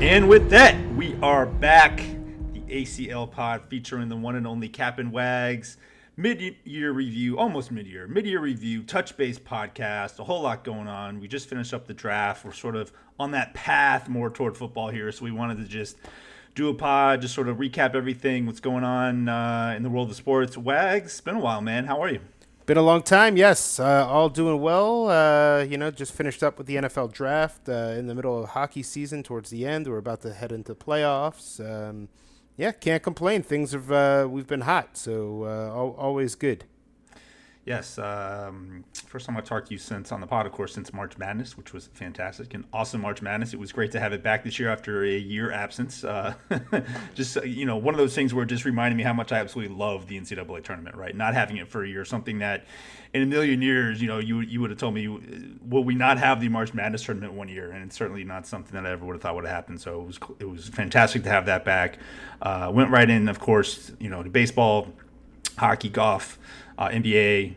And with that, we are back. The ACL pod featuring the one and only Captain Wags. Mid year review, almost mid year, mid year review, touch base podcast, a whole lot going on. We just finished up the draft. We're sort of on that path more toward football here. So we wanted to just do a pod, just sort of recap everything, what's going on uh, in the world of sports. Wags, it's been a while, man. How are you? Been a long time, yes. Uh, all doing well. Uh, you know, just finished up with the NFL draft uh, in the middle of hockey season. Towards the end, we're about to head into playoffs. Um, yeah, can't complain. Things have uh, we've been hot, so uh, al- always good. Yes, um, first time I talked to you since on the pod, of course, since March Madness, which was fantastic, and awesome March Madness. It was great to have it back this year after a year absence. Uh, just you know, one of those things where it just reminded me how much I absolutely love the NCAA tournament. Right, not having it for a year, something that in a million years, you know, you you would have told me, will we not have the March Madness tournament one year? And it's certainly not something that I ever would have thought would have happened. So it was it was fantastic to have that back. Uh, went right in, of course, you know, to baseball, hockey, golf, uh, NBA,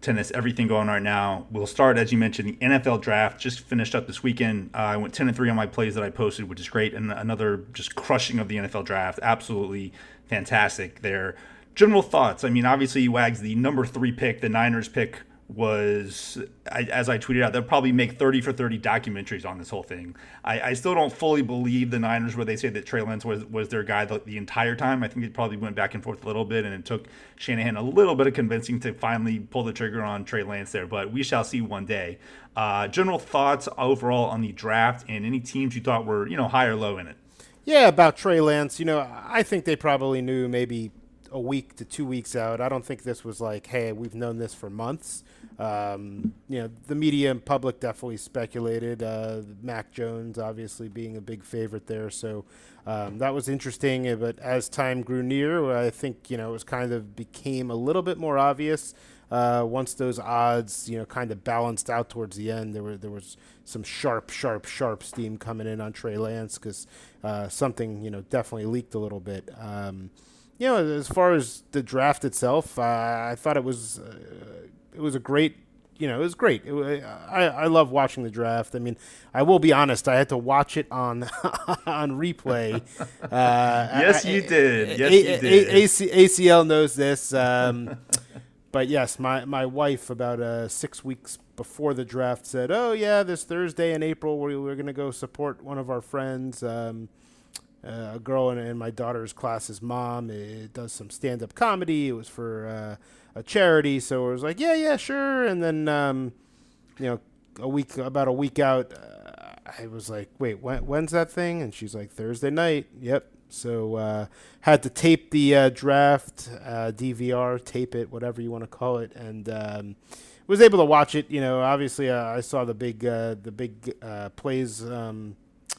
tennis, everything going right now. We'll start, as you mentioned, the NFL draft. Just finished up this weekend. Uh, I went 10 and 3 on my plays that I posted, which is great. And another just crushing of the NFL draft. Absolutely fantastic there. General thoughts. I mean, obviously, Wags, the number three pick, the Niners pick was, I, as I tweeted out, they'll probably make 30 for 30 documentaries on this whole thing. I, I, still don't fully believe the Niners where they say that Trey Lance was, was their guy the, the, entire time. I think it probably went back and forth a little bit, and it took Shanahan a little bit of convincing to finally pull the trigger on Trey Lance there, but we shall see one day. Uh, general thoughts overall on the draft and any teams you thought were, you know, high or low in it? Yeah, about Trey Lance, you know, I think they probably knew maybe a week to two weeks out. I don't think this was like, hey, we've known this for months. Um, you know, the media and public definitely speculated. Uh, Mac Jones, obviously, being a big favorite there. So um, that was interesting. But as time grew near, I think, you know, it was kind of became a little bit more obvious. Uh, once those odds, you know, kind of balanced out towards the end, there were there was some sharp, sharp, sharp steam coming in on Trey Lance because uh, something, you know, definitely leaked a little bit. Um, you know, as far as the draft itself, uh, I thought it was uh, it was a great. You know, it was great. It, I I love watching the draft. I mean, I will be honest. I had to watch it on on replay. Uh, yes, I, you did. Yes, a, you did. A, AC, ACL knows this. Um, but yes, my my wife about uh, six weeks before the draft said, "Oh yeah, this Thursday in April, we we're going to go support one of our friends." Um, uh, a girl in, in, my daughter's class's mom it does some stand-up comedy. It was for uh, a charity, so it was like, yeah, yeah, sure. And then, um, you know, a week about a week out, uh, I was like, wait, when, when's that thing? And she's like, Thursday night. Yep. So uh, had to tape the uh, draft, uh, DVR, tape it, whatever you want to call it, and. Um, was able to watch it. You know, obviously, I saw the big, uh, the big uh, plays um,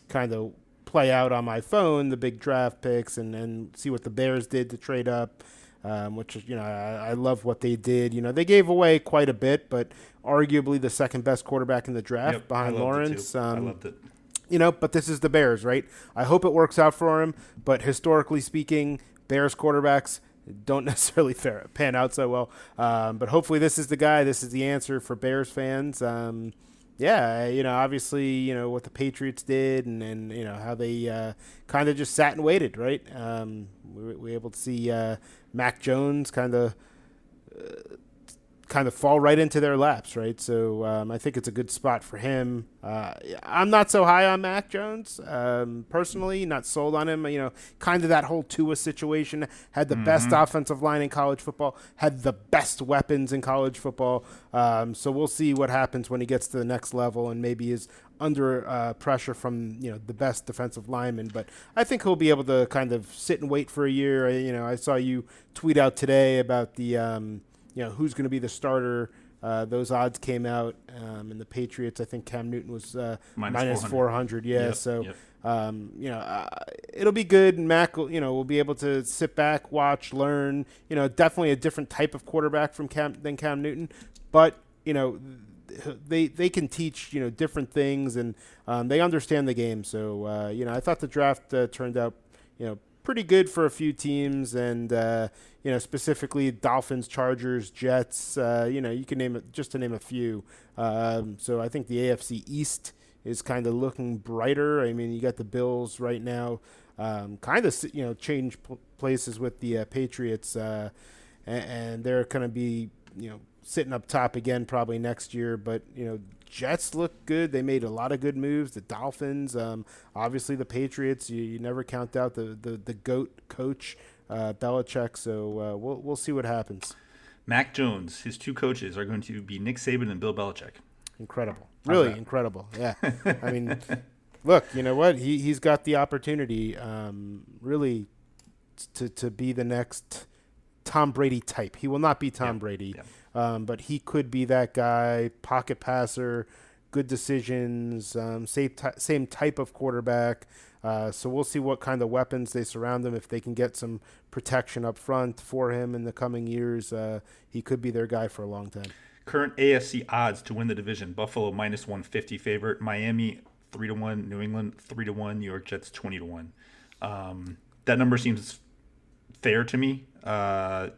kind of play out on my phone the big draft picks and, and see what the Bears did to trade up, um, which you know I, I, love what they did. You know they gave away quite a bit, but arguably the second best quarterback in the draft yep, behind Lawrence. Um, I loved it. You know, but this is the Bears, right? I hope it works out for him. But historically speaking, Bears quarterbacks don't necessarily pan out so well. Um, but hopefully, this is the guy. This is the answer for Bears fans. Um, yeah, you know, obviously, you know what the Patriots did, and, and you know how they uh, kind of just sat and waited, right? Um, we, we were able to see uh, Mac Jones kind of uh, kind of fall right into their laps, right? So um, I think it's a good spot for him. Uh, I'm not so high on Mac Jones um, personally, not sold on him. You know, kind of that whole Tua situation. Had the mm-hmm. best offensive line in college football. Had the best weapons in college football. Um, so we'll see what happens when he gets to the next level and maybe is under uh, pressure from you know the best defensive lineman. But I think he'll be able to kind of sit and wait for a year. You know, I saw you tweet out today about the um, you know who's going to be the starter Uh, those odds came out, um, and the Patriots. I think Cam Newton was uh, Minus minus 400. 400. Yeah, Yep, so yep. um, you know uh, it'll be good. And Mac, will, you know, will be able to sit back, watch, learn. You know, definitely a different type of quarterback from Cam than Cam Newton, but you know. They they can teach you know different things and um, they understand the game. So uh, you know I thought the draft uh, turned out you know pretty good for a few teams and uh, you know specifically Dolphins, Chargers, Jets. Uh, you know you can name it just to name a few. Um, so I think the AFC East is kind of looking brighter. I mean you got the Bills right now, um, kind of you know change pl- places with the uh, Patriots, uh, and, and they're going to be you know sitting up top again probably next year. But you know Jets look good. They made a lot of good moves. The Dolphins, um, obviously the Patriots. You, you never count out the the, the goat coach uh, Belichick. So uh, we'll we'll see what happens. Mac Jones, his two coaches are going to be Nick Saban and Bill Belichick. Incredible, really incredible. Yeah, I mean, look, you know what? He he's got the opportunity, um, really, to to be the next Tom Brady type. He will not be Tom Yeah, Brady, yeah. Um, but he could be that guy. Pocket passer, good decisions, um, same ty- same type of quarterback. Uh, so we'll see what kind of weapons they surround him. If they can get some protection up front for him in the coming years, uh, he could be their guy for a long time. Current AFC odds to win the division: Buffalo minus one fifty favorite, Miami three to one, New England three to one, New York Jets twenty to one. Um, that number seems fair to me. Uh,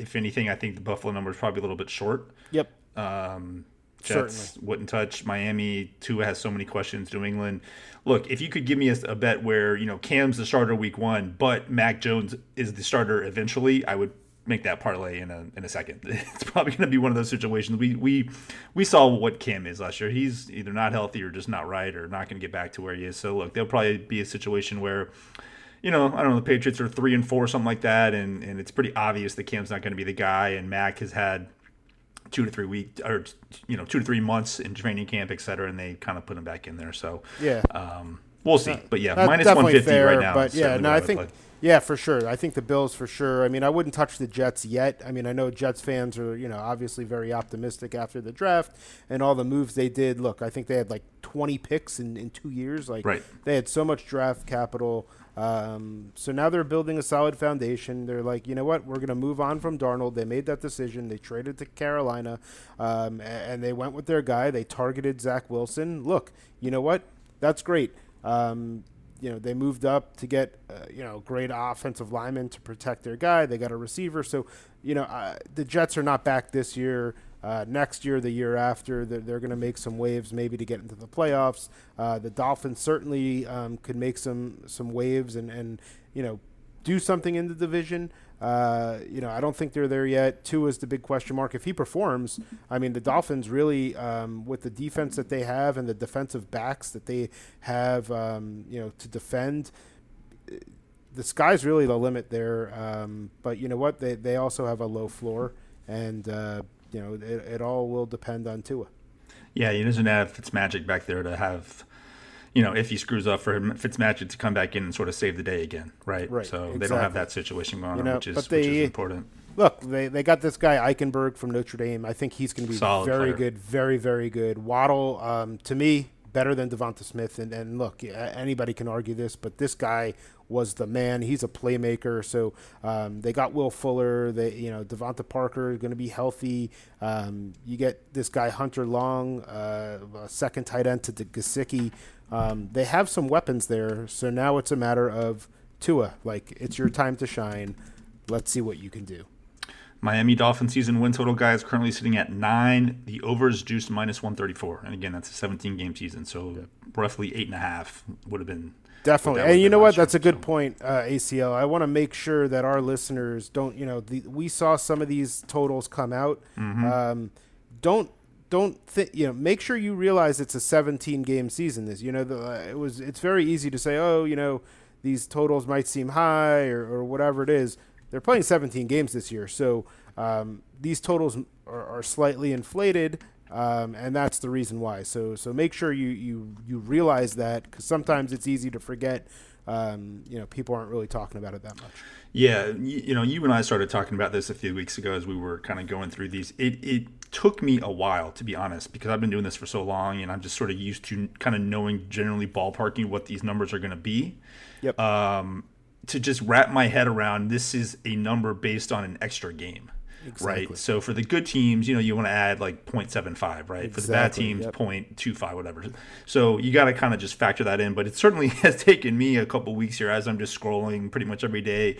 if anything, I think the Buffalo number is probably a little bit short. Yep. Um, Jets wouldn't touch Miami. Tua has so many questions. New England. Look, if you could give me a, a bet where you know Cam's the starter week one, but Mac Jones is the starter eventually, I would make that parlay in a in a second. It's probably going to be one of those situations. We we we saw what Cam is last year. He's either not healthy or just not right or not going to get back to where he is. So look, there'll probably be a situation where. You know, I don't know. The Patriots are three and four, something like that, and, and it's pretty obvious that Cam's not going to be the guy. And Mac has had two to three weeks or you know two to three months in training camp, et cetera, and they kind of put him back in there. So Yeah. um, we'll see. But yeah, minus one fifty right now. But yeah, no, I think play. yeah for sure. I think the Bills for sure. I mean, I wouldn't touch the Jets yet. I mean, I know Jets fans are you know obviously very optimistic after the draft and all the moves they did. Look, I think they had like twenty picks in in two years. Like Right. they had so much draft capital. Um, so now they're building a solid foundation. They're like, you know what? We're going to move on from Darnold. They made that decision. They traded to Carolina, um, and they went with their guy. They targeted Zach Wilson. Look, you know what? That's great. Um, you know, they moved up to get, uh, you know, great offensive linemen to protect their guy. They got a receiver. So, you know, uh, the Jets are not back this year. Uh, next year, the year after, they're, they're going to make some waves maybe to get into the playoffs. Uh, the Dolphins certainly um, could make some some waves and, and you know do something in the division. Uh, you know, I don't think they're there yet. Tua is the big question mark. If he performs, I mean, the Dolphins really, um, with the defense that they have and the defensive backs that they have, um, you know, to defend, the sky's really the limit there. Um, but you know what? They they also have a low floor, and uh, you know, it, it all will depend on Tua. Yeah, he doesn't have Fitzmagic back there to have, you know, if he screws up for him, Fitzmagic to come back in and sort of save the day again, right? Right, So they don't have that situation going You on, know, which is but which is important. Look, they, they got this guy Eichenberg from Notre Dame. I think he's going to be Solid very player. good, very very good. Waddle, um, to me, better than Devonta Smith. And, and look, anybody can argue this, but this guy was the man. He's a playmaker. So um, they got Will Fuller. They you know Devonta Parker is going to be healthy. Um, you get this guy Hunter Long, uh, a second tight end to Gesicki. Um, they have some weapons there. So now it's a matter of Tua. Like it's your time to shine. Let's see what you can do. Miami Dolphin season win total guy is currently sitting at nine. The over is juiced minus 134. And again, that's a 17 game season. So roughly eight and a half would have been. Definitely, and you know what? That's a good point, uh, ACL. I want to make sure that our listeners don't. You know, the, we saw some of these totals come out. Mm-hmm. Um, don't don't think. You know, make sure you realize it's a 17 game season. This, you know, the, uh, it was. It's very easy to say, oh, you know, these totals might seem high or, or whatever it is. They're playing 17 games this year, so um, these totals are, are slightly inflated. Um, and that's the reason why. So so make sure you you you realize that because sometimes it's easy to forget um, you know, people aren't really talking about it that much. Yeah, you, you, know, you and I started talking about this a few weeks ago as we were kind of going through these. It it took me a while to be honest because I've been doing this for so long and I'm just sort of used to kind of knowing generally ballparking what these numbers are going to be. Yep. Um, to just wrap my head around this is a number based on an extra game. Exactly. Right. So for the good teams, you know, you want to add like 0.75, right? Exactly. For the bad teams, yep. 0.25, whatever. So you got to kind of just factor that in. But it certainly has taken me a couple weeks here as I'm just scrolling pretty much every day,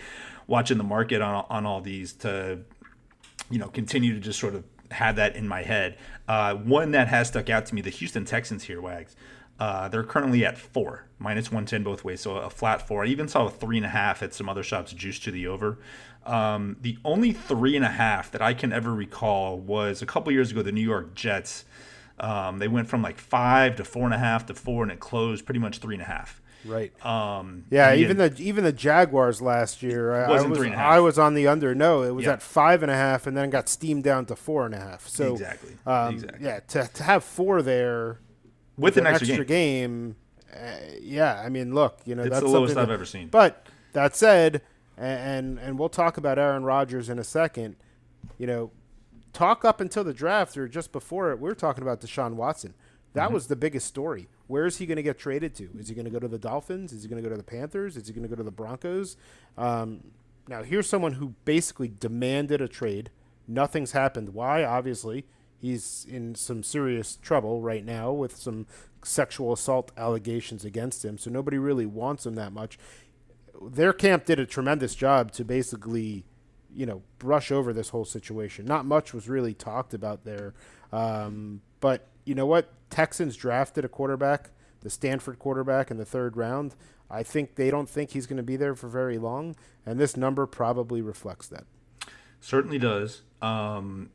watching the market on, on all these to, you know, continue to just sort of have that in my head. Uh, one that has stuck out to me, the Houston Texans here, Wags. Uh, they're currently at four, minus 110 both ways, so a flat four. I even saw a three and a half at some other shops juiced to the over. Um, the only three and a half that I can ever recall was a couple years ago, the New York Jets. Um, they went from like five to four and a half to four, and it closed pretty much three and a half. Right. Um, yeah. Even the even the Jaguars last year, I, I was I was on the under. No, it was yeah. at five and a half, and then got steamed down to four and a half. So exactly. Um, exactly. Yeah. To, to have four there with, with an, extra, extra game, game uh, yeah. I mean, look, you know, it's that's the lowest I've that, ever seen. But that said, and, and and we'll talk about Aaron Rodgers in a second. You know, talk up until the draft or just before it, we were talking about Deshaun Watson. That mm-hmm. was the biggest story. Where is he going to get traded to? Is he going to go to the Dolphins? Is he going to go to the Panthers? Is he going to go to the Broncos? Um, now, here's someone who basically demanded a trade. Nothing's happened. Why? Obviously, he's in some serious trouble right now with some sexual assault allegations against him. So nobody really wants him that much their camp did a tremendous job to basically, you know, brush over this whole situation. Not much was really talked about there, um, but you know what? Texans drafted a quarterback, the Stanford quarterback, in the third round. I think they don't think he's going to be there for very long, and this number probably reflects that. Certainly does. Um,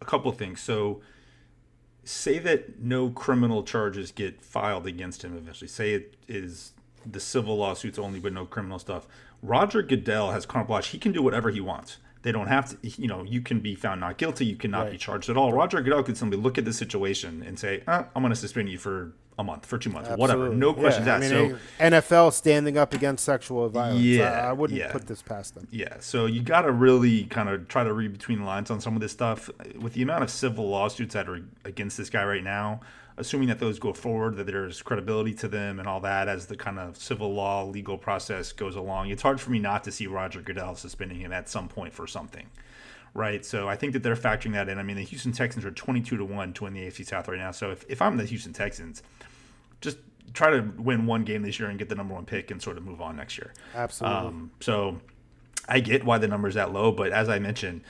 a couple things. So, say that no criminal charges get filed against him eventually. Say it is the civil lawsuits only, but no criminal stuff. Roger Goodell has carte blanche. He can do whatever he wants. They don't have to, you know, you can be found not guilty. You cannot right. be charged at all. Roger Goodell could simply look at the situation and say, eh, I'm going to suspend you for a month, for two months, Absolutely. whatever. No questions yeah, asked. I mean, so NFL standing up against sexual violence. Yeah, I, I wouldn't yeah. put this past them. Yeah. So you got to really kind of try to read between the lines on some of this stuff. With the amount of civil lawsuits that are against this guy right now, assuming that those go forward, that there's credibility to them and all that as the kind of civil law legal process goes along, it's hard for me not to see Roger Goodell suspending him at some point for something. Right. So I think that they're factoring that in. I mean, the Houston Texans are 22 to 1 to win the AFC South right now. So if, if I'm the Houston Texans, just try to win one game this year and get the number one pick and sort of move on next year. Absolutely. Um, so I get why the number's that low, but as I mentioned,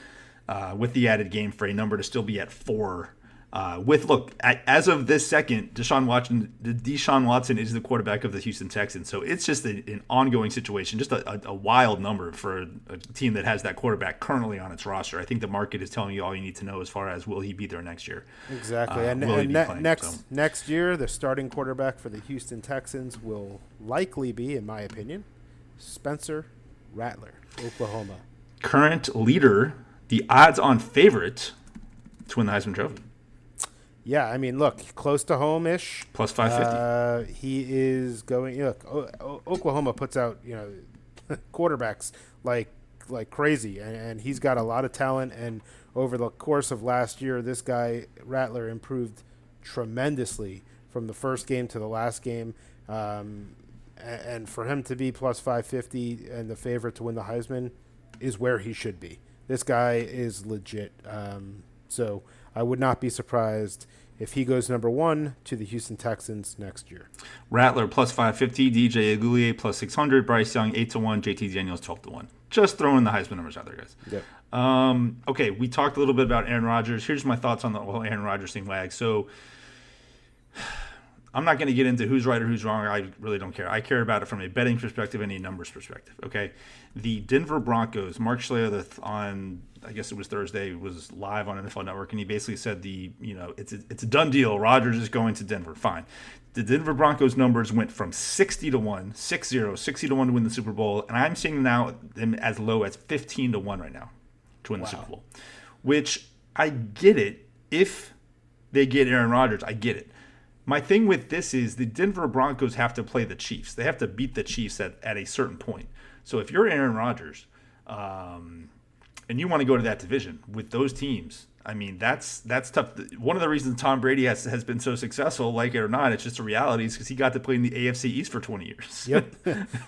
uh, with the added game for a number to still be at four uh, with look as of this second, Deshaun Watson, Deshaun Watson is the quarterback of the Houston Texans, so it's just a, an ongoing situation, just a, a, a, wild number for a team that has that quarterback currently on its roster. I think the market is telling you all you need to know as far as will he be there next year. Exactly, uh, and, and ne- playing, next so. next year, the starting quarterback for the Houston Texans will likely be, in my opinion, Spencer Rattler, Oklahoma. Current leader, the odds-on favorite to win the Heisman Trophy. Yeah, I mean, look, close to home ish. Plus 550. Uh, he is going. Look, o- o- Oklahoma puts out, you know, quarterbacks like like crazy, and, and, he's got a lot of talent. And over the course of last year, this guy, Rattler, improved tremendously from the first game to the last game. Um, and, and for him to be plus 550 and the favorite to win the Heisman is where he should be. This guy is legit. Um, so I would not be surprised if he goes number one to the Houston Texans next year. Rattler plus 550, DJ Uiagalelei plus 600, Bryce Young 8 to 1, JT Daniels 12 to 1. Just throwing the Heisman numbers out there, guys. Yep. Um, okay, we talked a little bit about Aaron Rodgers. Here's my thoughts on the whole Aaron Rodgers thing, Wag. So I'm not going to get into who's right or who's wrong. I really don't care. I care about it from a betting perspective and a numbers perspective. Okay, the Denver Broncos. Mark Schlereth on I guess it was Thursday was live on NFL Network, and he basically said the you know it's a, it's a done deal. Rodgers is going to Denver. Fine. The Denver Broncos numbers went from 60 to 1, 6-0, 60 to 1 to win the Super Bowl, and I'm seeing now them as low as 15 to 1 right now to win wow. the Super Bowl. Which I get it if they get Aaron Rodgers, I get it My thing with this is the Denver Broncos have to play the Chiefs. They have to beat the Chiefs at, at a certain point. So if you're Aaron Rodgers, um, and you want to go to that division with those teams, I mean that's that's tough. One of the reasons Tom Brady has has been so successful, like it or not, it's just a reality, is because he got to play in the AFC East for 20 years. Yep,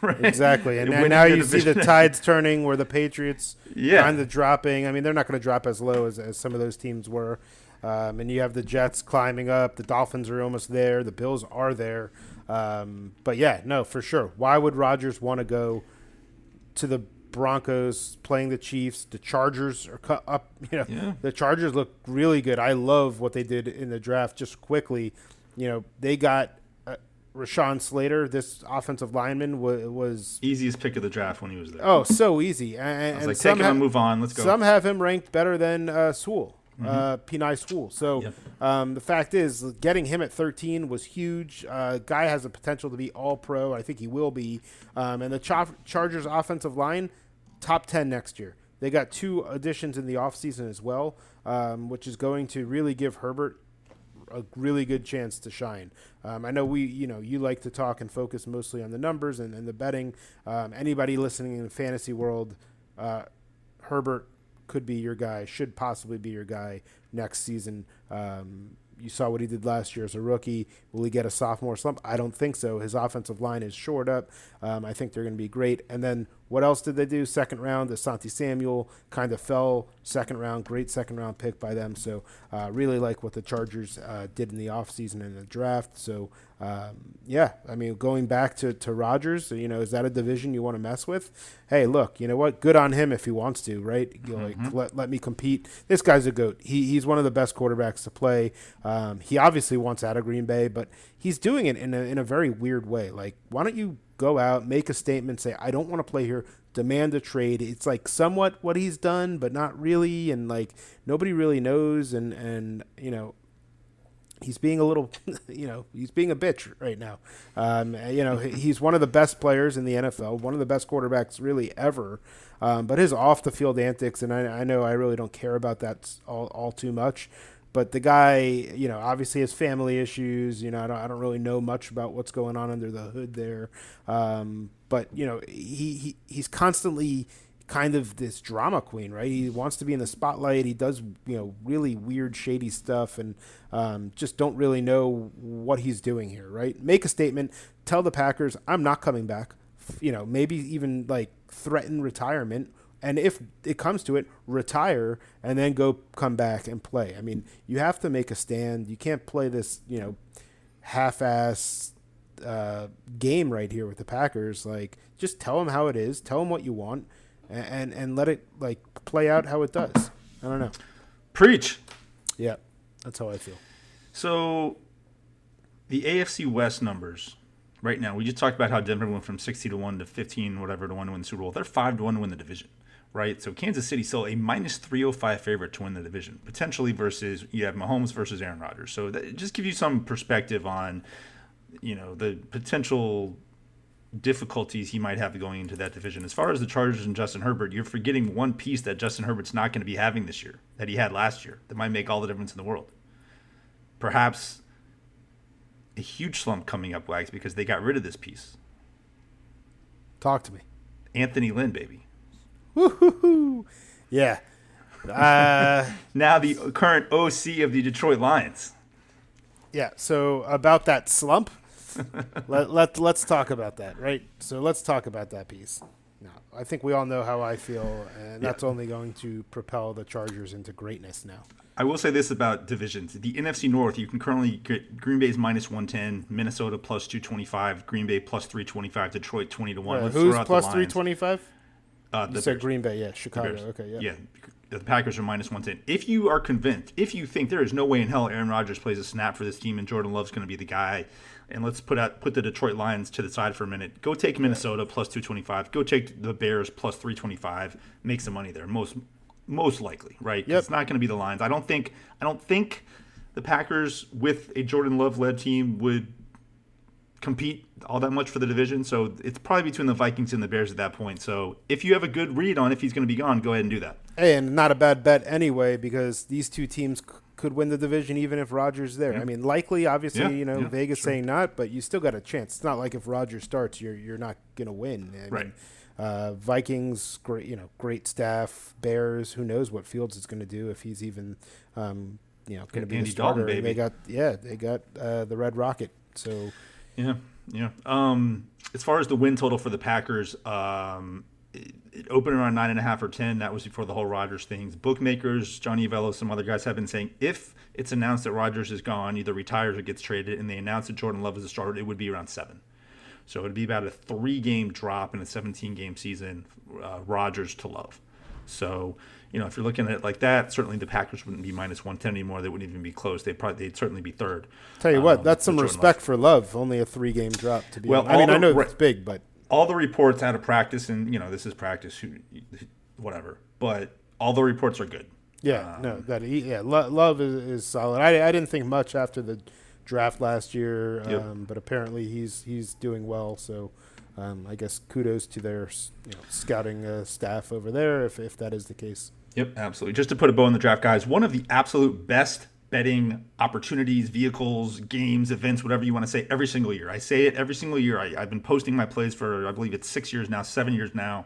right? exactly. And, and now you see the tides turning, where the Patriots yeah. kind of dropping. I mean, they're not going to drop as low as, as some of those teams were. Um, and you have the Jets climbing up. The Dolphins are almost there. The Bills are there. Um, but yeah, no, for sure. Why would Rodgers want to go to the Broncos playing the Chiefs? The Chargers are cut up. You know, yeah. the Chargers look really good. I love what they did in the draft. Just quickly, you know, they got uh, Rashawn Slater, this offensive lineman, was, was easiest pick of the draft when he was there. Oh, so easy. And, I was like, take him and move on. Let's go. Some have him ranked better than uh, Sewell. Uh, Penei Sewell. So yep. um, the fact is, getting him at 13 was huge. Uh, guy has the potential to be all pro. I think he will be. Um, and the Char- Chargers offensive line, top 10 next year. They got two additions in the offseason as well, um, which is going to really give Herbert a really good chance to shine. Um, I know we, you know, you like to talk and focus mostly on the numbers and, and the betting. Um, anybody listening in the fantasy world, uh, Herbert could be your guy, should possibly be your guy next season. Um, you saw what he did last year as a rookie. Will he get a sophomore slump? I don't think so. His offensive line is shored up. Um, I think they're going to be great. And then what else did they do? Second round, Asante Samuel kind of fell second round. Great second round pick by them. So uh, really like what the Chargers uh, did in the offseason and the draft. So um, yeah, I mean, going back to, to Rodgers, you know, is that a division you want to mess with? Hey, look, you know what? Good on him if he wants to, right? Like, mm-hmm. let, let me compete. This guy's a goat. He, he's one of the best quarterbacks to play. Um, he obviously wants out of Green Bay, but he's doing it in a, in a very weird way. Like, why don't you go out, make a statement, say, I don't want to play here, demand a trade. It's like somewhat what he's done, but not really. And like nobody really knows. And, and, you know, he's being a little, you know, he's being a bitch right now. Um, you know, he's one of the best players in the NFL, one of the best quarterbacks really ever. Um, but his off the field antics, and I, I, know I really don't care about that all, all too much. But the guy, you know, obviously has family issues. You know, I don't, I don't really know much about what's going on under the hood there. Um, but you know, he, he he's constantly kind of this drama queen, right? He wants to be in the spotlight. He does, you know, really weird, shady stuff, and um, just don't really know what he's doing here, right? Make a statement. Tell the Packers, I'm not coming back. You know, maybe even like threaten retirement and if it comes to it, retire and then go come back and play. I mean, you have to make a stand. You can't play this, you know, half-ass uh, game right here with the Packers. Like, just tell them how it is. Tell them what you want, and, and and let it like play out how it does. I don't know. Preach. Yeah, that's how I feel. So, the AFC West numbers right now. We just talked about how Denver went from sixty to one to fifteen, whatever, to one to win the Super Bowl. They're five to one to win the division right? So Kansas City still a minus 305 favorite to win the division, potentially versus you have Mahomes versus Aaron Rodgers. So that, just give you some perspective on, you know, the potential difficulties he might have going into that division. As far as the Chargers and Justin Herbert, you're forgetting one piece that Justin Herbert's not going to be having this year that he had last year that might make all the difference in the world. Perhaps a huge slump coming up, Wags, because they got rid of this piece. Talk to me. Anthony Lynn, baby. Woo-hoo-hoo. Yeah. Uh, now the current OC of the Detroit Lions. Yeah. So about that slump, let, let let's talk about that, right? So let's talk about that piece. Now, I think we all know how I feel, and that's yeah. only going to propel the Chargers into greatness now. I will say this about divisions: the NFC North, you can currently get Green Bay's minus one ten, Minnesota plus two twenty five, Green Bay plus three twenty five, Detroit twenty to one. Who's plus three twenty five? Uh, you said Green Bay, yeah, Chicago. Okay, yeah. Yeah, the Packers are minus 110. If you are convinced, if you think there is no way in hell Aaron Rodgers plays a snap for this team and Jordan Love's going to be the guy, and let's put out put the Detroit Lions to the side for a minute. Go take Minnesota plus 225. Go take the Bears plus 325. Make some money there. Most most likely, right? Yep. It's not going to be the Lions. I don't think I don't think the Packers with a Jordan Love led team would compete all that much for the division. So it's probably between the Vikings and the Bears at that point. So if you have a good read on if he's going to be gone, go ahead and do that. Hey, and not a bad bet anyway because these two teams could win the division even if Rodgers there. I mean, likely, obviously, Yeah, you know, yeah, Vegas sure. saying not, but you still got a chance. It's not like if Rodgers starts, you're you're not going to win. I Right. Mean, uh, Vikings, great, you know, great staff. Bears, who knows what Fields is going to do if he's even, um, you know, going to be Andy the starter. Dalton, They got yeah, they got uh, the Red Rocket. So Yeah, yeah. Um, as far as the win total for the Packers, um, it, it opened around nine and a half or ten. That was before the whole Rodgers things. Bookmakers, Johnny Avello, some other guys have been saying if it's announced that Rodgers is gone, either retires or gets traded, and they announce that Jordan Love is a starter, it would be around seven. So it'd be about a three-game drop in a 17-game season, uh, Rodgers to Love. So you know, if you're looking at it like that, certainly the Packers wouldn't be minus 110 anymore. They wouldn't even be close. They'd probably they'd certainly be third. tell you what, um, that's some Jordan Love. respect for Love. Only a three game drop to be. Well. I mean, all I know it's big, but all the reports out of practice, and you know this is practice, who, whatever. But all the reports are good. Yeah, Um, no, that yeah, Lo- Love is, is solid. I, I didn't think much after the draft last year, Yep. um, but apparently he's he's doing well. So um, I guess kudos to their you know, scouting uh, staff over there, if if that is the case. Yep, absolutely. Just to put a bow in the draft, guys, one of the absolute best betting opportunities, vehicles, games, events, whatever you want to say, every single year. I say it every single year. I, I've been posting my plays for, I believe it's six years now, seven years now.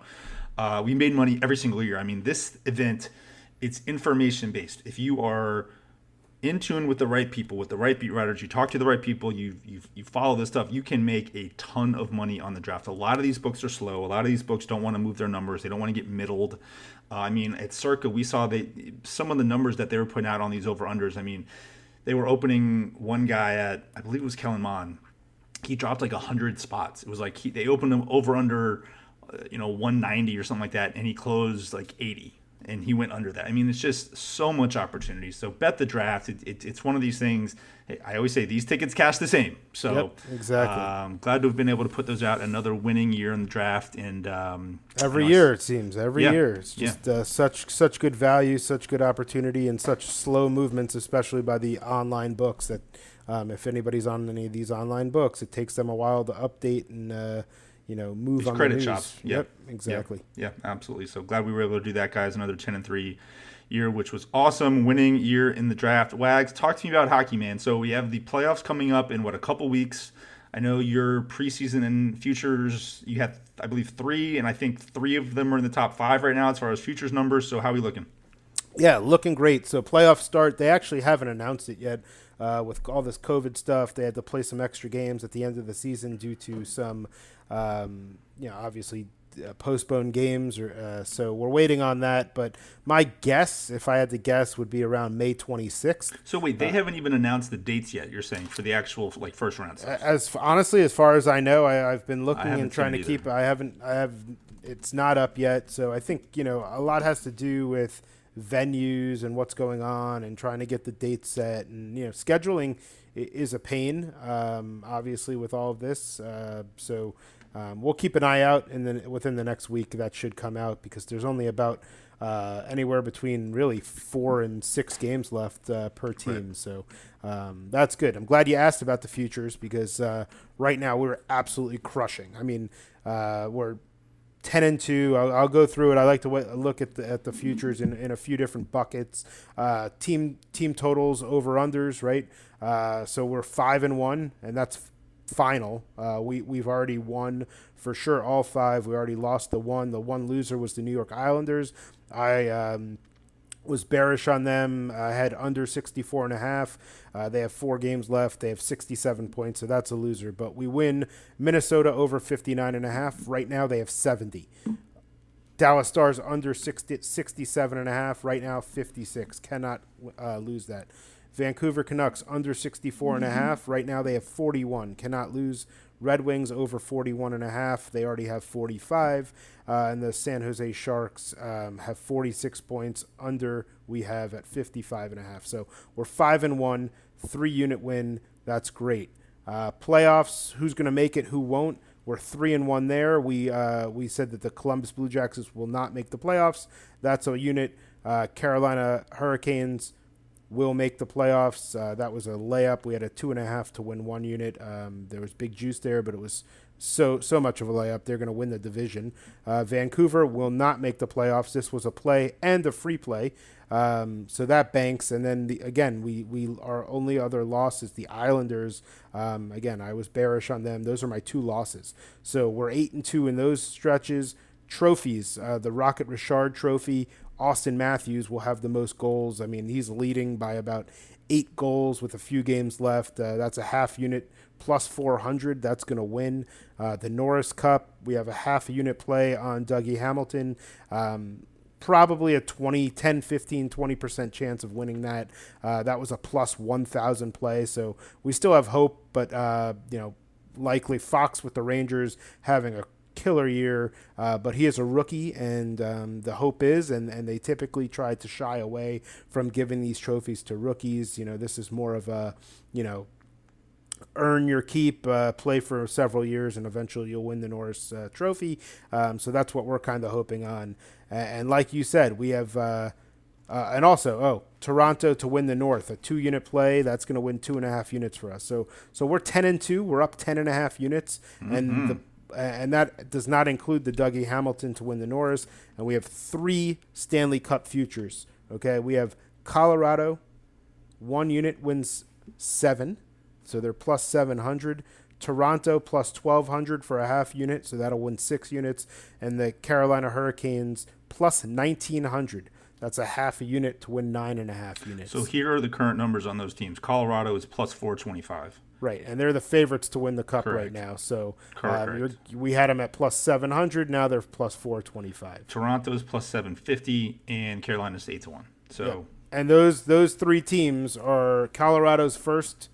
Uh, we made money every single year. I mean, this event, it's information based. If you are in tune with the right people, with the right beat writers, you talk to the right people, you you you follow this stuff, you can make a ton of money on the draft. A lot of these books are slow. A lot of these books don't want to move their numbers. They don't want to get middled. Uh, I mean, at Circa, we saw they some of the numbers that they were putting out on these over unders. I mean, they were opening one guy at I believe it was Kellen Mond. He dropped like hundred spots. It was like he, they opened him over under, uh, you know, 190 or something like that, and he closed like 80 and he went under that. I mean, it's just so much opportunity. So bet the draft. It, it, it's one of these things. I always say these tickets cash the same. So Yep, exactly. Um, glad to have been able to put those out. Another winning year in the draft, and um, Every year it seems. Every Yeah, year it's yeah. just uh, such such good value, such good opportunity, and such slow movements, especially by the online books. That um, if anybody's on any of these online books, it takes them a while to update and uh, you know move on credit the news. shops, yeah. Yep, exactly. Yeah, absolutely. So glad we were able to do that, guys. Another ten and three year, which was awesome. Winning year in the draft. Wags, talk to me about hockey, man. So we have the playoffs coming up in what a couple weeks. I know your preseason and futures. You had, I believe, three, and I think three of them are in the top five right now as far as futures numbers. So how are we looking? Yeah, looking great. So playoff start. They actually haven't announced it yet. Uh, with all this COVID stuff, they had to play some extra games at the end of the season due to some, um, you know, obviously uh, postponed games. Or uh, so we're waiting on that. But my guess, if I had to guess, would be around May 26th. So wait, they haven't even announced the dates yet. You're saying for the actual like first round stuff. As honestly, as far as I know, I, I've been looking and trying to keep. I haven't. I have. It's not up yet. So I think you know a lot has to do with venues and what's going on and trying to get the dates set and you know scheduling is a pain. Um, obviously, with all of this, uh, so. Um, we'll keep an eye out, and then within the next week, that should come out because there's only about uh, anywhere between really four and six games left uh, per team. So um, that's good. I'm glad you asked about the futures because uh, right now we're absolutely crushing. I mean, uh, we're 10 and 2 I'll, I'll go through it i like to w- look at the, at the futures in, in a few different buckets uh, team team totals over unders right uh, so we're 5 and 1 and that's final uh, we, we've already won for sure all five we already lost the one the one loser was the new york islanders i um, was bearish on them. I had under 64 and a half. Uh, they have four games left. They have 67 points, so that's a loser. But we win Minnesota over 59 and a half. Right now they have 70. Dallas Stars under 60, 67 and a half. Right now 56. Cannot uh, lose that. Vancouver Canucks under 64 and a half. Right now they have 41. Cannot lose. Red Wings over 41 and a half. They already have 45. Uh, and the San Jose Sharks um, have 46 points. Under we have at 55 and a half. So we're 5 and 1, 3 unit win. That's great. Uh, playoffs, who's going to make it, who won't? We're 3 and 1 there. We uh, we said that the Columbus Blue Jackets will not make the playoffs. That's a unit. Uh, Carolina Hurricanes will make the playoffs. Uh, that was a layup. We had a two and a half to win one unit. Um, there was big juice there, but it was so so much of a layup. They're going to win the division. Uh, Vancouver will not make the playoffs. This was a play and a free play, um, so that banks. And then the, again, we we our only other loss is the Islanders. Um, again, I was bearish on them. Those are my two losses. So we're eight and two in those stretches. Trophies, uh, the Rocket Richard Trophy. Auston Matthews will have the most goals. I mean, he's leading by about eight goals with a few games left. Uh, that's a half unit plus 400. That's going to win. Uh, the Norris Cup, we have a half unit play on Dougie Hamilton. Um, probably a 20, 10, 15, 20% chance of winning that. Uh, that was a plus 1,000 play. So we still have hope, but, uh, you know, likely Fox with the Rangers having a killer year, uh, but he is a rookie, and um, the hope is, and, and they typically try to shy away from giving these trophies to rookies. You know, this is more of a, you know, earn your keep, uh, play for several years, and eventually you'll win the Norris uh, Trophy. Um, so that's what we're kind of hoping on. And, like you said, we have, uh, uh and also, oh, Toronto to win the North, a two unit play. That's going to win two and a half units for us. So, so we're 10 and two. We're up 10 and a half units. Mm-hmm. And the and that does not include the Dougie Hamilton to win the Norris. And we have three Stanley Cup futures. Okay, we have Colorado, one unit wins seven so they're plus 700. Toronto plus 1200 for a half unit, so that'll win six units. And the Carolina Hurricanes plus 1900. That's a half a unit to win nine and a half units. So here are the current numbers on those teams. Colorado is plus 425. Right, and they're the favorites to win the cup Correct. right now. So um, we had them at plus 700. Now they're plus 425. Toronto's plus 750, and Carolina's eight to one. So. Yep. And those those three teams are Colorado's first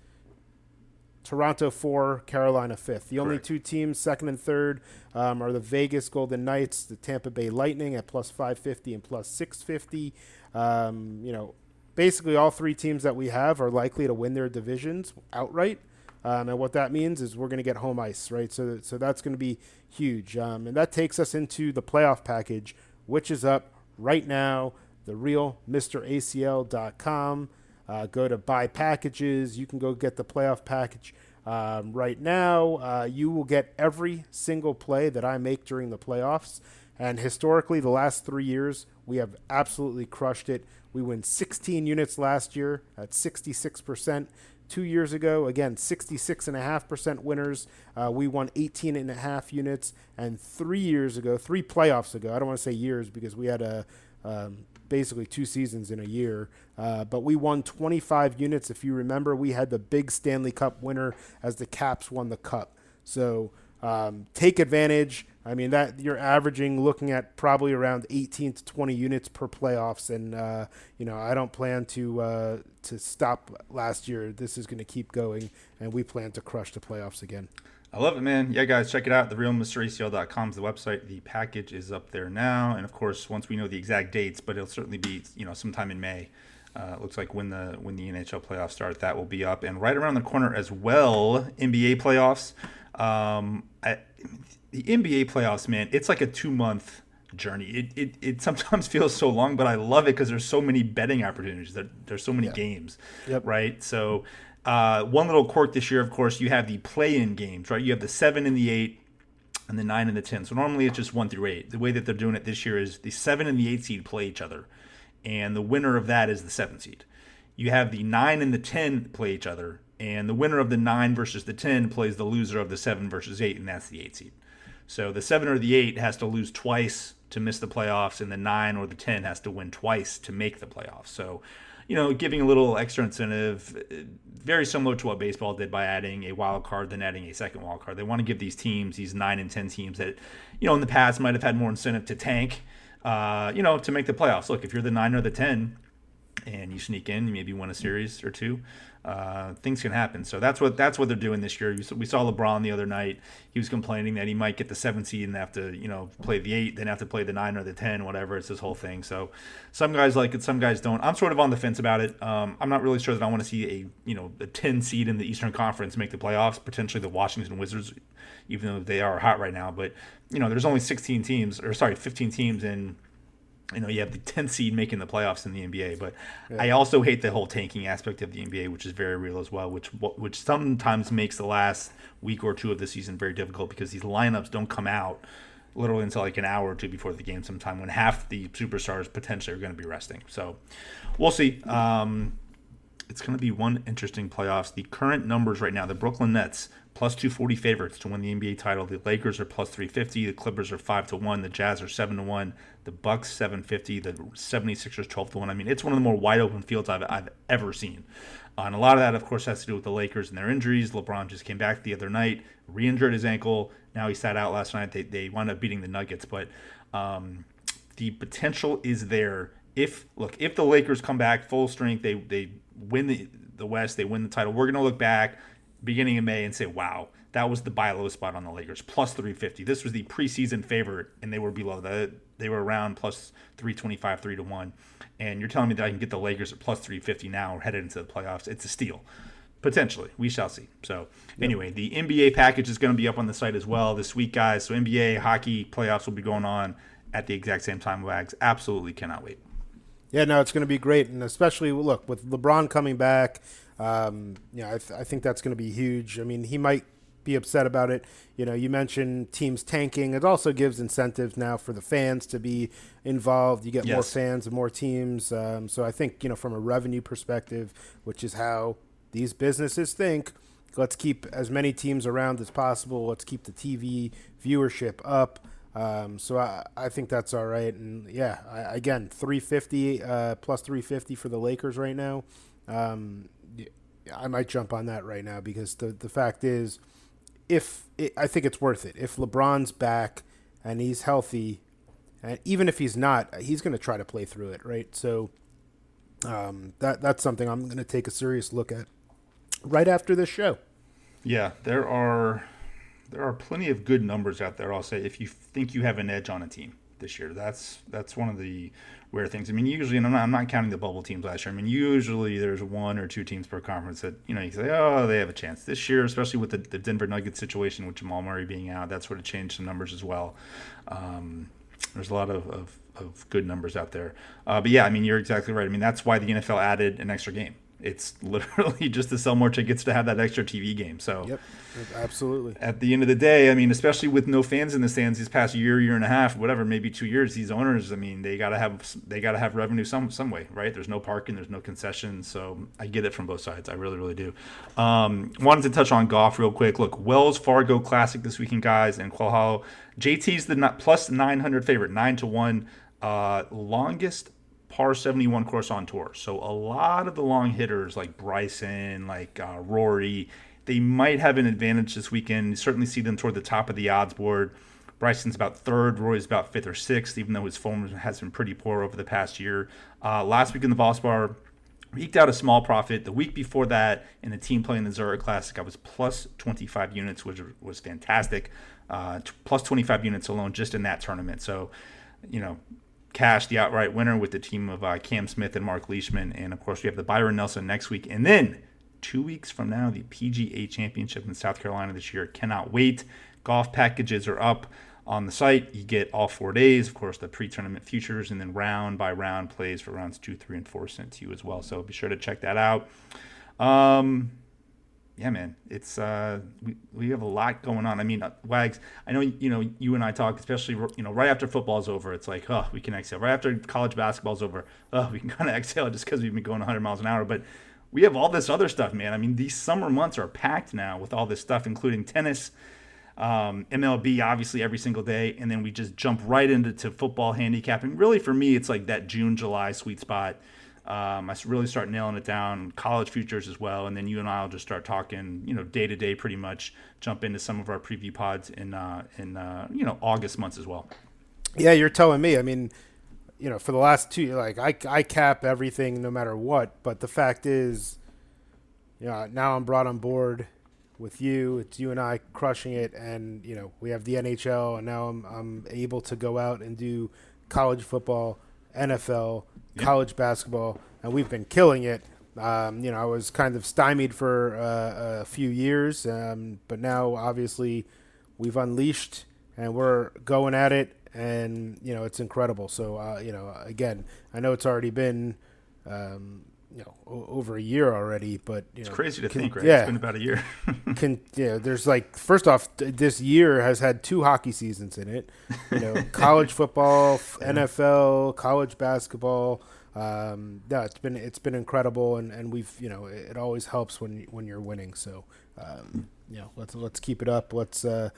Toronto four, Carolina fifth. The only two teams, second and third, um, are the Vegas Golden Knights, the Tampa Bay Lightning at plus 550 and plus 650. Um, you know, basically all three teams that we have are likely to win their divisions outright. Um, and what that means is we're going to get home ice, right? So, so that's going to be huge. Um, and that takes us into the playoff package, which is up right now, the real MrACL.com. Uh, go to buy packages. You can go get the playoff package um, right now. Uh, you will get every single play that I make during the playoffs. And historically, the last three years, we have absolutely crushed it. We win 16 units last year at 66%. Two years ago, again, 66.5% winners. Uh, we won 18.5 units. And three years ago, three playoffs ago, I don't want to say years because we had a um, basically two seasons in a year. Uh, but we won 25 units. If you remember, we had the big Stanley Cup winner as the Caps won the Cup. So um, take advantage. I mean that you're averaging looking at probably around 18 to 20 units per playoffs, and uh, you know I don't plan to uh, to stop last year. This is going to keep going, and we plan to crush the playoffs again. I love it, man. Yeah, guys, check it out. TheRealMrACL.com is the website. The package is up there now, and of course, once we know the exact dates, but it'll certainly be you know sometime in May. Uh, looks like when the when the NHL playoffs start, that will be up, and right around the corner as well, NBA playoffs. Um, I, the NBA playoffs, man, it's like a two month journey. It, it it sometimes feels so long, but I love it because there's so many betting opportunities. There, there's so many yeah. games, yep. right? So uh, one little quirk this year, of course, you have the play-in games, right? You have the seven and the eight, and the nine and the ten. So normally it's just one through eight. The way that they're doing it this year is the seven and the eight seed play each other, and the winner of that is the seven seed. You have the nine and the ten play each other, and the winner of the nine versus the ten plays the loser of the seven versus eight, and that's the eight seed. So the seven or the eight has to lose twice to miss the playoffs, and the nine or the ten has to win twice to make the playoffs. So you know, giving a little extra incentive, very similar to what baseball did by adding a wild card, then adding a second wild card. They want to give these teams, these nine and ten teams that, you know, in the past might have had more incentive to tank, uh, you know, to make the playoffs. Look, if you're the nine or the ten, and you sneak in, you maybe win a series or two uh, things can happen. So that's what that's what they're doing this year. We saw LeBron the other night. He was complaining that he might get the seven seed and have to you know play the eight, then have to play the nine or the ten, whatever. It's this whole thing. So some guys like it, some guys don't. I'm sort of on the fence about it. Um, I'm not really sure that I want to see a you know a ten seed in the Eastern Conference make the playoffs. Potentially the Washington Wizards, even though they are hot right now. But you know there's only 16 teams or sorry 15 teams in you know, you have the 10th seed making the playoffs in the NBA, but yeah. I also hate the whole tanking aspect of the NBA, which is very real as well, which which sometimes makes the last week or two of the season very difficult because these lineups don't come out literally until like an hour or two before the game sometime when half the superstars potentially are going to be resting. So we'll see. Um, it's going to be one interesting playoffs. The current numbers right now, the Brooklyn Nets plus 240 favorites to win the NBA title. The Lakers are plus 350. The Clippers are 5 to 1. The Jazz are 7 to 1. The Bucks 750. The 76ers 12 to 1. I mean, it's one of the more wide open fields I've, I've ever seen. Uh, and a lot of that, of course, has to do with the Lakers and their injuries. LeBron just came back the other night, re injured his ankle. Now he sat out last night. They, they wound up beating the Nuggets. But um, the potential is there. If look, if the Lakers come back full strength, they they win the the West, they win the title. We're gonna look back beginning of May and say, wow, that was the buy low spot on the Lakers, plus 350. This was the preseason favorite, and they were below that. They were around plus 325, 3 to 1. And you're telling me that I can get the Lakers at plus 350 now headed into the playoffs. It's a steal. Potentially. We shall see. So, yep. anyway, the NBA package is going to be up on the site as well this week, guys. So, NBA, hockey playoffs will be going on at the exact same time. Wags absolutely cannot wait. Yeah, no, it's going to be great. And especially, look, with LeBron coming back, um, you know, I, th- I think that's going to be huge. I mean, he might be upset about it. You know, you mentioned teams tanking. It also gives incentives now for the fans to be involved. You get yes. more fans and more teams. Um, so I think, you know, from a revenue perspective, which is how these businesses think, let's keep as many teams around as possible. Let's keep the TV viewership up. Um, so I, I think that's all right. And yeah, I, again, 350 uh, plus 350 for the Lakers right now. Um, I might jump on that right now because the the fact is, if it, I think it's worth it. If LeBron's back and he's healthy, and even if he's not, he's going to try to play through it, right? So um, that that's something I'm going to take a serious look at right after this show. Yeah, there are there are plenty of good numbers out there. I'll say if you think you have an edge on a team this year, that's that's one of the rare things. I mean, usually, and I'm not, I'm not counting the bubble teams last year. I mean, usually there's one or two teams per conference that you know you say, oh, they have a chance this year, especially with the, the Denver Nuggets situation with Jamal Murray being out. That sort of changed some numbers as well. Um, there's a lot of, of, of, good numbers out there. Uh, but yeah, I mean, you're exactly right. I mean, that's why the NFL added an extra game. It's literally just to sell more tickets to have that extra TV game. So, yep, absolutely. At the end of the day, I mean, especially with no fans in the stands these past year, year and a half, whatever, maybe two years, these owners, I mean, they gotta have they gotta have revenue some some way, right? There's no parking, there's no concessions, so I get it from both sides. I really, really do. Um, wanted to touch on golf real quick. Look, Wells Fargo Classic this weekend, guys, and Hollow. JT's the plus 900 favorite, nine to one. Uh, longest par 71 course on tour. So a lot of the long hitters like Bryson, like uh, Rory, they might have an advantage this weekend. You certainly see them toward the top of the odds board. Bryson's about third, Rory's about fifth or sixth, even though his form has been pretty poor over the past year. Uh, last week in the Valspar, eked out a small profit. The week before that, in the team playing the Zurich Classic, I was plus 25 units, which was fantastic. Uh, t- plus 25 units alone just in that tournament. So, you know, cash the outright winner with the team of uh, Cam Smith and Mark Leishman. And of course, we have the Byron Nelson next week. And then two weeks from now, the PGA Championship in South Carolina this year. Cannot wait. Golf packages are up on the site. You get all four days, of course, the pre tournament futures, and then round by round plays for rounds two, three, and four sent to you as well. So be sure to check that out. Um, yeah, man, it's uh, we, we have a lot going on. I mean, uh, Wags, I know you know you and I talk, especially you know right after football's over. It's like, oh, we can exhale. Right after college basketball's over, oh, we can kind of exhale just because we've been going 100 miles an hour. But we have all this other stuff, man. I mean, these summer months are packed now with all this stuff, including tennis, um, MLB, obviously every single day, and then we just jump right into football handicapping. Really, for me, it's like that June July sweet spot um, I really start nailing it down, college futures as well, and then you and I will just start talking, you know, day to day, pretty much. Jump into some of our preview pods in uh, in uh, you know August months as well. Yeah, you're telling me. I mean, you know, for the last two, like I I cap everything no matter what, but the fact is, you know, now I'm brought on board with you. It's you and I crushing it, and you know, we have the NHL, and now I'm I'm able to go out and do college football, NFL yep. college basketball, and we've been killing it. Um, you know, I was kind of stymied for uh, a few years, um, but now obviously we've unleashed and we're going at it. and you know it's incredible. So uh, you know, again, I know it's already been. Um, you know, over a year already, but you It's know, crazy to can- think, right? Yeah, It's been about a year. can you know, there's like first off, this year has had two hockey seasons in it. You know, college football, f- NFL, college basketball. Um, no, it's been it's been incredible, and, and we've you know it, it always helps when when you're winning. So um, you know, let's let's keep it up. Let's uh,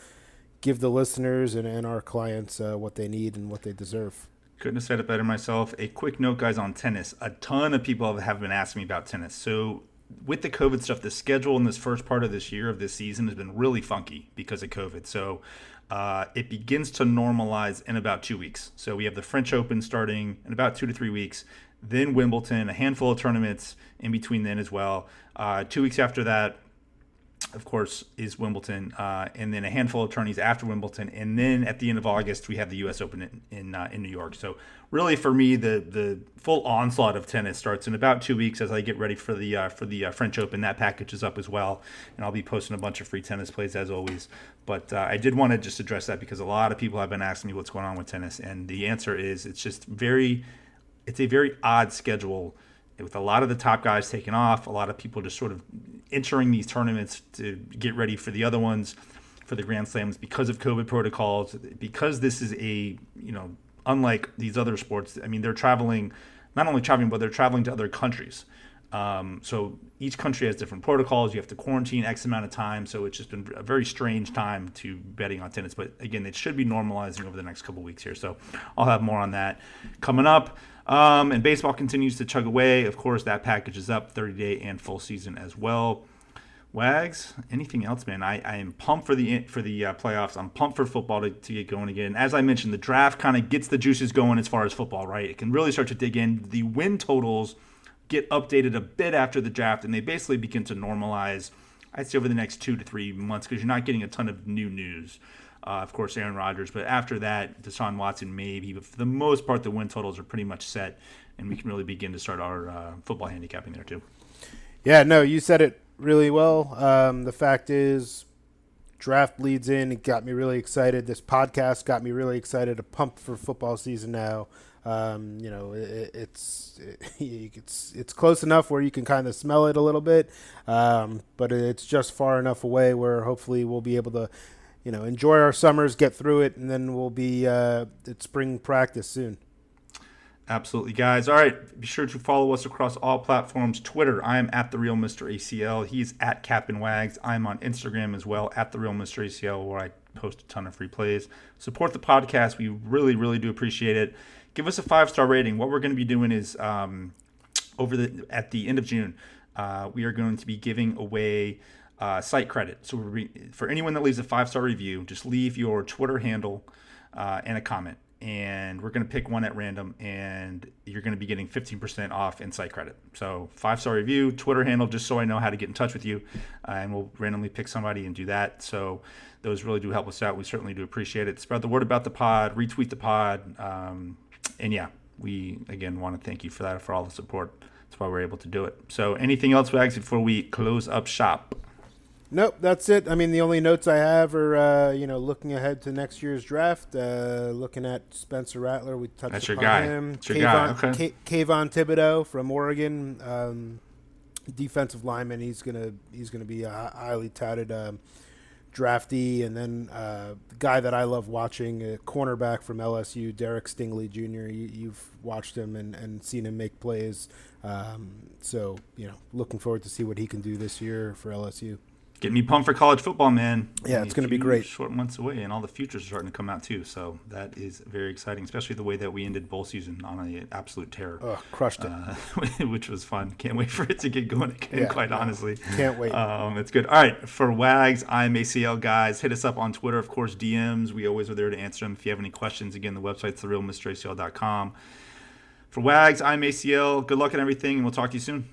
give the listeners and, and our clients uh, what they need and what they deserve. Couldn't have said it better myself. A quick note, guys, on tennis. A ton of people have been asking me about tennis. So, with the COVID stuff, the schedule in this first part of this year, of this season, has been really funky because of COVID. So, uh, it begins to normalize in about two weeks. So, we have the French Open starting in about two to three weeks, then Wimbledon, a handful of tournaments in between then as well. Uh, two weeks after that, of course, is Wimbledon, uh, and then a handful of tourneys after Wimbledon, and then at the end of August we have the U.S. Open in in, uh, in New York. So really, for me, the the full onslaught of tennis starts in about two weeks as I get ready for the uh, for the uh, French Open. That package is up as well, and I'll be posting a bunch of free tennis plays as always. But uh, I did want to just address that because a lot of people have been asking me what's going on with tennis, and the answer is it's just very, it's a very odd schedule with a lot of the top guys taking off, a lot of people just sort of entering these tournaments to get ready for the other ones, for the Grand Slams because of COVID protocols. Because this is a, you know, unlike these other sports, I mean, they're traveling, not only traveling, but they're traveling to other countries. Um, so each country has different protocols. You have to quarantine X amount of time. So it's just been a very strange time to betting on tennis. But again, it should be normalizing over the next couple weeks here. So I'll have more on that coming up. Um, and baseball continues to chug away. Of course, that package is up 30 day and full season as well. Wags, anything else, man? I, I am pumped for the for the uh, playoffs. I'm pumped for football to, to get going again. As I mentioned, the draft kind of gets the juices going as far as football, right? It can really start to dig in. The win totals get updated a bit after the draft, and they basically begin to normalize. I'd say over the next two to three months because you're not getting a ton of new news. Uh, of course, Aaron Rodgers, but after that, Deshaun Watson maybe. But for the most part, the win totals are pretty much set, and we can really begin to start our uh, football handicapping there too. Yeah, no, you said it really well. Um, the fact is, draft leads in. It got me really excited. This podcast got me really excited. A pump for football season now. Um, you know, it, it's it, it's it's close enough where you can kind of smell it a little bit, um, but it's just far enough away where hopefully we'll be able to, you know, enjoy our summers, get through it, and then we'll be uh, at spring practice soon. Absolutely, guys. All right, be sure to follow us across all platforms. Twitter, I am at the real Mr. ACL. He's at Captain Wags. I'm on Instagram as well, at the real Mr. ACL, where I post a ton of free plays. Support the podcast. We really, really do appreciate it. Give us a five star rating. What we're going to be doing is um, over the at the end of June, uh, we are going to be giving away uh, site credit. So re- for anyone that leaves a five star review, just leave your Twitter handle uh, and a comment. And we're going to pick one at random and you're going to be getting 15% off in site credit. So five star review twitter handle just so i know how to get in touch with you uh, and we'll randomly pick somebody and do that. So those really do help us out. We certainly do appreciate it. Spread the word about the pod retweet the pod um, and yeah we again want to thank you for that for all the support that's why we're able to do it so anything else wags before we close up shop Nope, that's it. I mean, the only notes I have are, uh, you know, looking ahead to next year's draft, uh, looking at Spencer Rattler. We touched That's your upon guy. him. That's your guy, Kayvon, okay. K- Kayvon Thibodeaux from Oregon, um, defensive lineman. He's gonna he's gonna be a highly touted um, draftee, and then uh, the guy that I love watching, a cornerback from LSU, Derek Stingley Jr. You, you've watched him and, and seen him make plays. Um, so you know, looking forward to see what he can do this year for LSU. Getting me pumped for college football, man. Yeah, it's gonna be great. Short months away, and all the futures are starting to come out too. So that is very exciting, especially the way that we ended bowl season on an absolute tear, Oh, crushed it. uh, which was fun. Can't wait for it to get going again. Yeah, quite honestly, can't wait. Um, it's good. All right, for Wags, I'm ACL guys. Hit us up on Twitter, of course. DMs. We always are there to answer them. If you have any questions, again, the website's therealmracl.com. For Wags, I'm ACL. Good luck and everything, and we'll talk to you soon.